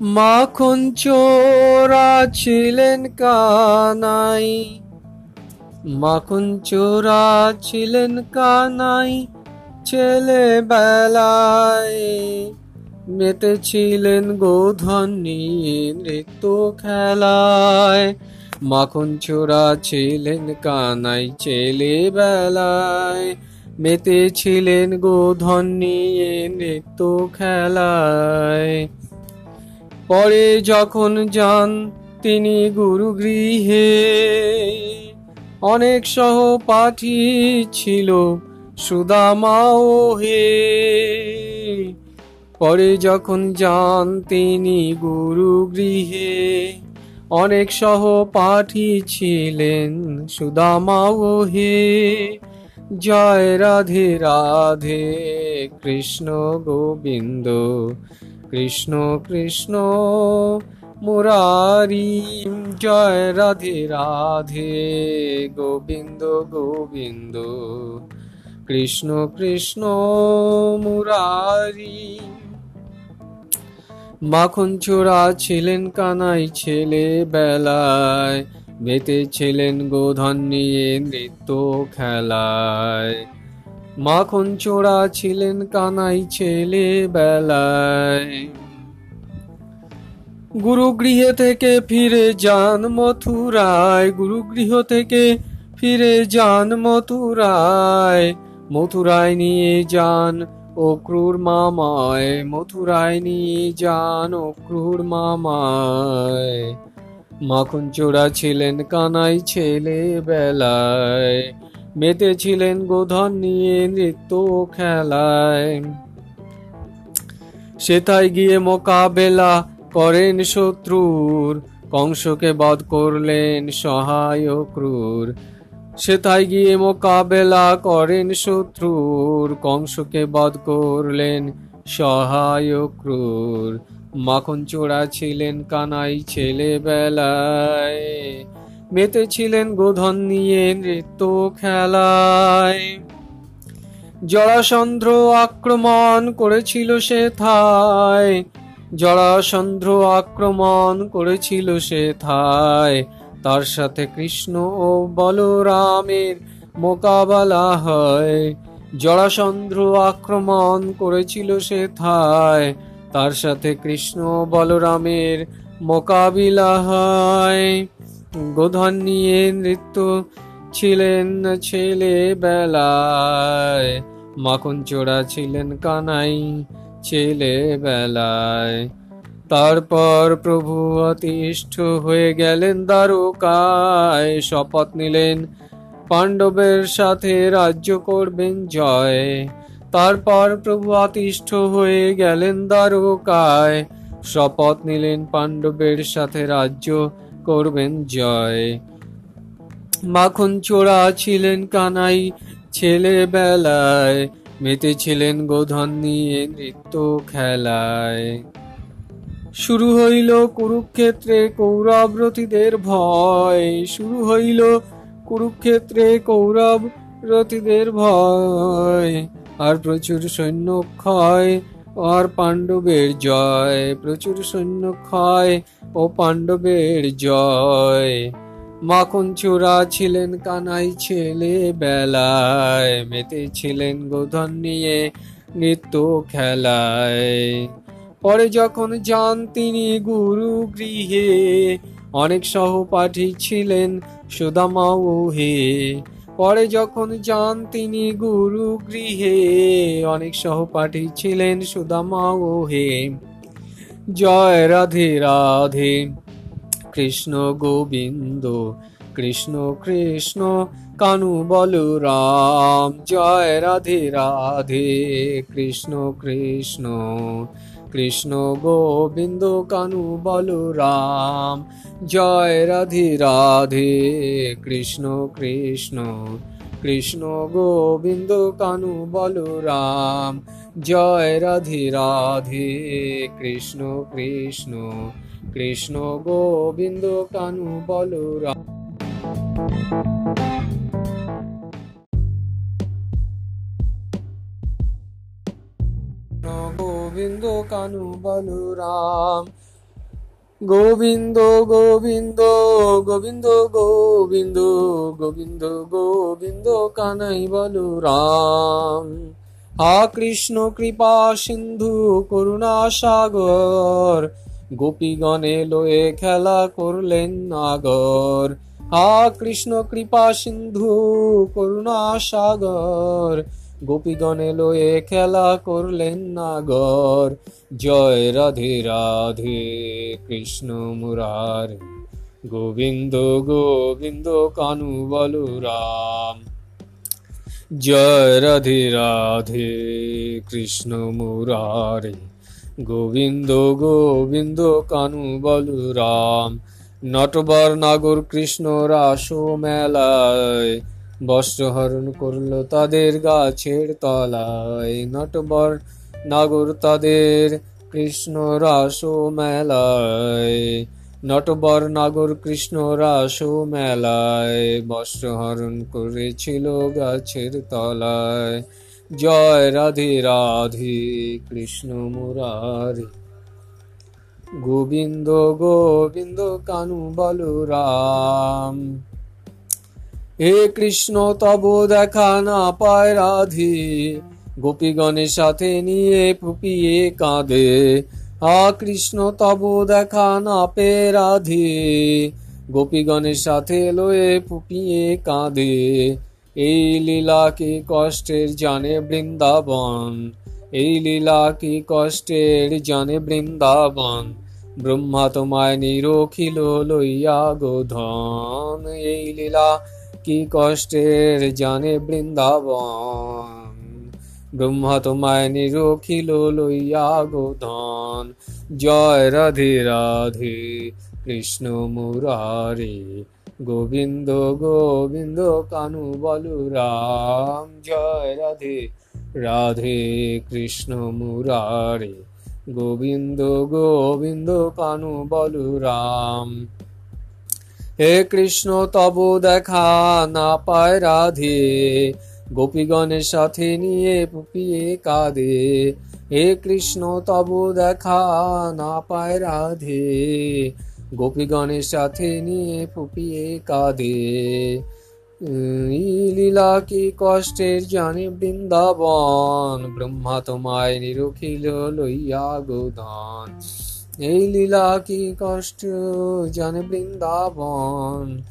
মাখন চোরা ছিলেন কানাই। মাখন চোরা ছিলেন কানাই ছেলেবেলায়। মেতেছিলেন গোধন নিয়ে নৃত্য খেলায়। মাখন চোরা ছিলেন কানাই ছেলেবেলায়। মেতেছিলেন গোধন নিয়ে নৃত্য খেলায়। পরে যখন যান তিনি গুরু গৃহে অনেক সহপাঠী ছিল সুদামাও হে। পরে যখন যান তিনি গুরু গৃহে অনেক সহপাঠী ছিলেন সুদামাও হে। জয় রাধে রাধে কৃষ্ণ গোবিন্দ। কৃষ্ণ কৃষ্ণ, মুরারি, জয় রাধে রাধে, গোবিন্দ গোবিন্দ। কৃষ্ণ কৃষ্ণ, মুরারি। মাখন ছোড়া ছিলেন কানাই ছেলে বেলায় বেতে ছিলেন গোধন নিয়ে নৃত্য খেলায়। মাখন চোড়া ছিলেন কানাই ছেলে বেলায়। গুরুগৃহে থেকে ফিরে যান মথুরায়, গুরুগৃহ থেকে ফিরে যান মথুরায়। মথুরায় নিয়ে যান ও ক্রুর মামায়, মথুরায় নিয়ে যান ও ক্রুর মামায়। মাখন চোড়া ছিলেন কানাই ছেলে বেলায়। মেতেছিলেন গোধন নিয়ে নৃত্য খেলায়। সেথায় গিয়ে মোকাবেলা করেন শত্রুর, কংসকে বধ করলেন সহায় ক্রুর সেথায় গিয়ে মোকাবেলা করেন শত্রুর, কংসকে বধ করলেন সহায় ক্রুর মাখন চোড়া ছিলেন কানাই ছেলেবেলায়। মেতেছিলেন গোধন নিয়ে নৃত্য খেলায়। জরাসন্ধ্র আক্রমণ করেছিল সে থায়। জরাসন্ধ্র আক্রমণ করেছিল সে থায়। তার সাথে কৃষ্ণ ও বলরামের মোকাবেলা হয়। জরাসন্ধ্র আক্রমণ করেছিল সে থায়। তার সাথে কৃষ্ণ বলরামের মোকাবিলা হয়। গোধন নিয়ে নৃত্য ছিলেন ছেলে বেলায়। মাখন চোড়া ছিলেন কানাই ছেলে বেলায়। তারপর প্রভু অতিষ্ঠ হয়ে গেলেন দ্বারকায়। শপথ নিলেন পাণ্ডবের সাথে রাজ্য করবেন জয়। তারপর প্রভু অতিষ্ঠ হয়ে গেলেন দ্বারকায়। শপথ নিলেন পাণ্ডবের সাথে রাজ্য করবেন জয়। মাখন চোরা ছিলেন কানাই ছেলেবেলায়, মেতেছিলেন গোধন নিয়ে নৃত্য খেলায়। শুরু হইল কুরুক্ষেত্রে কৌরবরথীদের ভয়, শুরু হইল কুরুক্ষেত্রে কৌরব রথীদের ভয়। আর প্রচুর সৈন্য ক্ষয় আর পাণ্ডবের জয়, প্রচুর সৈন্য ক্ষয় ও পাণ্ডবের জয়। মাখন চোরা ছিলেন কানাই ছেলে বেলায়, মেতে ছিলেন গোধন নিয়ে নৃত্য খেলায়। পরে যখন যান তিনি গুরু গৃহে, অনেক সহপাঠী ছিলেন সুদামা হে। পরে যখন যান তিনি গুরু গৃহে অনেক সহপাঠী ছিলেন সুদামা ও হে। জয় রাধে রাধে। কৃষ্ণ গোবিন্দ, কৃষ্ণ কৃষ্ণ, কানু বলু রাম। জয় রাধে রাধে, কৃষ্ণ কৃষ্ণ। কৃষ্ণ গোবিন্দ কানু বলু রাম। জয় রাধে রাধে, কৃষ্ণ কৃষ্ণ কৃষ্ণ গোবিন্দ কানু বলু রাম। জয় রাধে রাধে, কৃষ্ণ কৃষ্ণ কৃষ্ণ গোবিন্দ কানু বলরাম গোবিন্দ কানু বলরাম গোবিন্দ গোবিন্দ গোবিন্দ গোবিন্দ গোবিন্দ গোবিন্দ কানাই বলো রাম। হা কৃষ্ণ কৃপা সিন্ধু করুণা সাগর গোপীগণে লয়ে খেলা করলেন নাগর হা কৃষ্ণ কৃপা সিন্ধু করুণা সাগর গোপীগণে লয়ে খেলা করলেন নাগর জয় রাধে রাধে কৃষ্ণ মুরার। গোবিন্দ গোবিন্দ, কানু বলো রাম। জয় রাধে রাধে কৃষ্ণ মুরারে। গোবিন্দ গোবিন্দ, কানু বলু রাম। নটবর নাগর কৃষ্ণ রাস মেলায়। বস্ত্রহরণ করল তাদের গাছের তলায়। নটবর নাগর তাদের কৃষ্ণ রাস মেলায়। নটবর নাগর কৃষ্ণ রাস মেলায়। বস্ত্রহরণ করেছিল গাছের তলায়। জয় রাধে রাধে কৃষ্ণ মুরারি। গোবিন্দ গোবিন্দ কানু বলো রাম হে কৃষ্ণ, তব দেখা না পায় রাধে। গোপীগণের সাথে নিয়ে ফুপিয়ে কাঁদে। হা কৃষ্ণ, তব দেখা না পে রাধে। গোপীগণের সাথে লয়ে ফুপিয়ে কাঁদে। এই লীলা কি কষ্টের জানে বৃন্দাবন? এই লীলা কি কষ্টের জানে বৃন্দাবন? ব্রহ্মা তোমায় নিরখিল লইয়া গোধন এই লীলা কি কষ্টের জানে বৃন্দাবন। ব্রহ্মা তোমায় নিরখিল লইয়া গোধন জয় রাধে রাধে, কৃষ্ণ মুরারে, গোবিন্দ গোবিন্দ কানু বলু রাম। জয় রাধে রাধে, কৃষ্ণ মুরারে, গোবিন্দ গোবিন্দ কানু বলু রাম। হে কৃষ্ণ তব দেখা না পায় রাধে গোপীগণের সাথে নিয়ে পুপিয়ে কাঁদে হে কৃষ্ণ তব দেখা না পায় রাধে গোপীগণের সাথে নিয়ে ফুপিয়ে কাঁদে এই লীলা কি কষ্টের জানে বৃন্দাবন ব্রহ্মা তোমায় নিরখিল লইয়া গোধন এই লীলা কি কষ্ট, জানে বৃন্দাবন?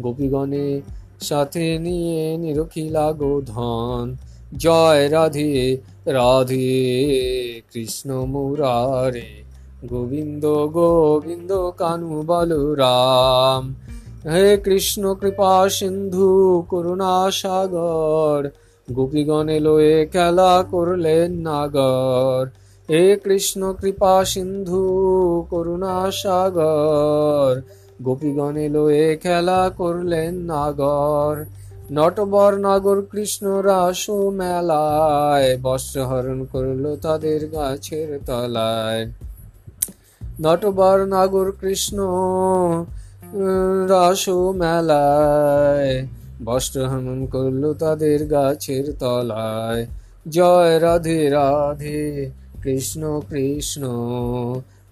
গোপীগণে সাথে নিয়ে নিরখিলা গোধন। জয় রাধে রাধে কৃষ্ণ মুরারে। গোবিন্দ গোবিন্দ, কানু বলো রাম হে কৃষ্ণ, কৃপা, সিন্ধু, করুণা সাগর। গোপীগণে লয়ে খেলা করলেন নাগর। হে কৃষ্ণ, কৃপা সিন্ধু, করুণা সাগর, গোপীগণে লয়ে খেলা করলেন নাগর। নটবর নাগর কৃষ্ণ রাস মেলায় বস্ত্রহরণ করল তাদের গাছের তলায়। নটবর নাগর কৃষ্ণ রাস মেলায় বস্ত্রহরণ করল তাদের গাছের তলায়। জয় রাধে রাধে। কৃষ্ণ কৃষ্ণ,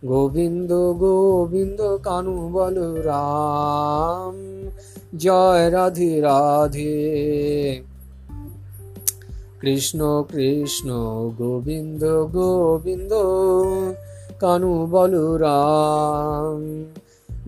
গোবিন্দ গোবিন্দ, কানু, বল, রাম। জয় রাধে রাধে। কৃষ্ণ কৃষ্ণ, গোবিন্দ গোবিন্দ, কানু, বল, রাম।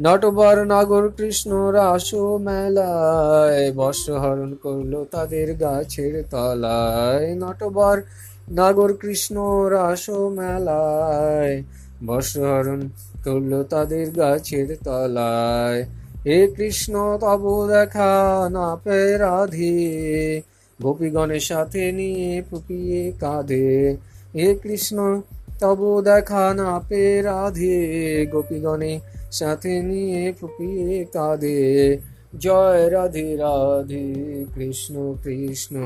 নটবর, নাগর, কৃষ্ণ, রাস, মেলায় বস্ত্রহরণ করল তাদের গাছের তলায়। নটবর নাগর কৃষ্ণ রাস মেলায় বস্ত্রহরণ করল তাদের গাছের তলায়। হে কৃষ্ণ, তব দেখা না পে রাধে গোপীগণের সাথে নিয়ে ফুপিয়ে কাঁধে হে কৃষ্ণ, তব দেখা না পে রাধে গোপীগণে সাথে নিয়ে ফুপিয়ে কাঁধে জয় রাধে রাধে, কৃষ্ণ কৃষ্ণ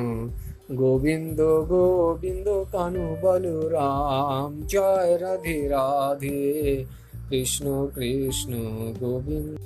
গোবিন্দ গোবিন্দ কানু বলু রাম জয় রাধে রাধে। কৃষ্ণ কৃষ্ণ গোবিন্দ।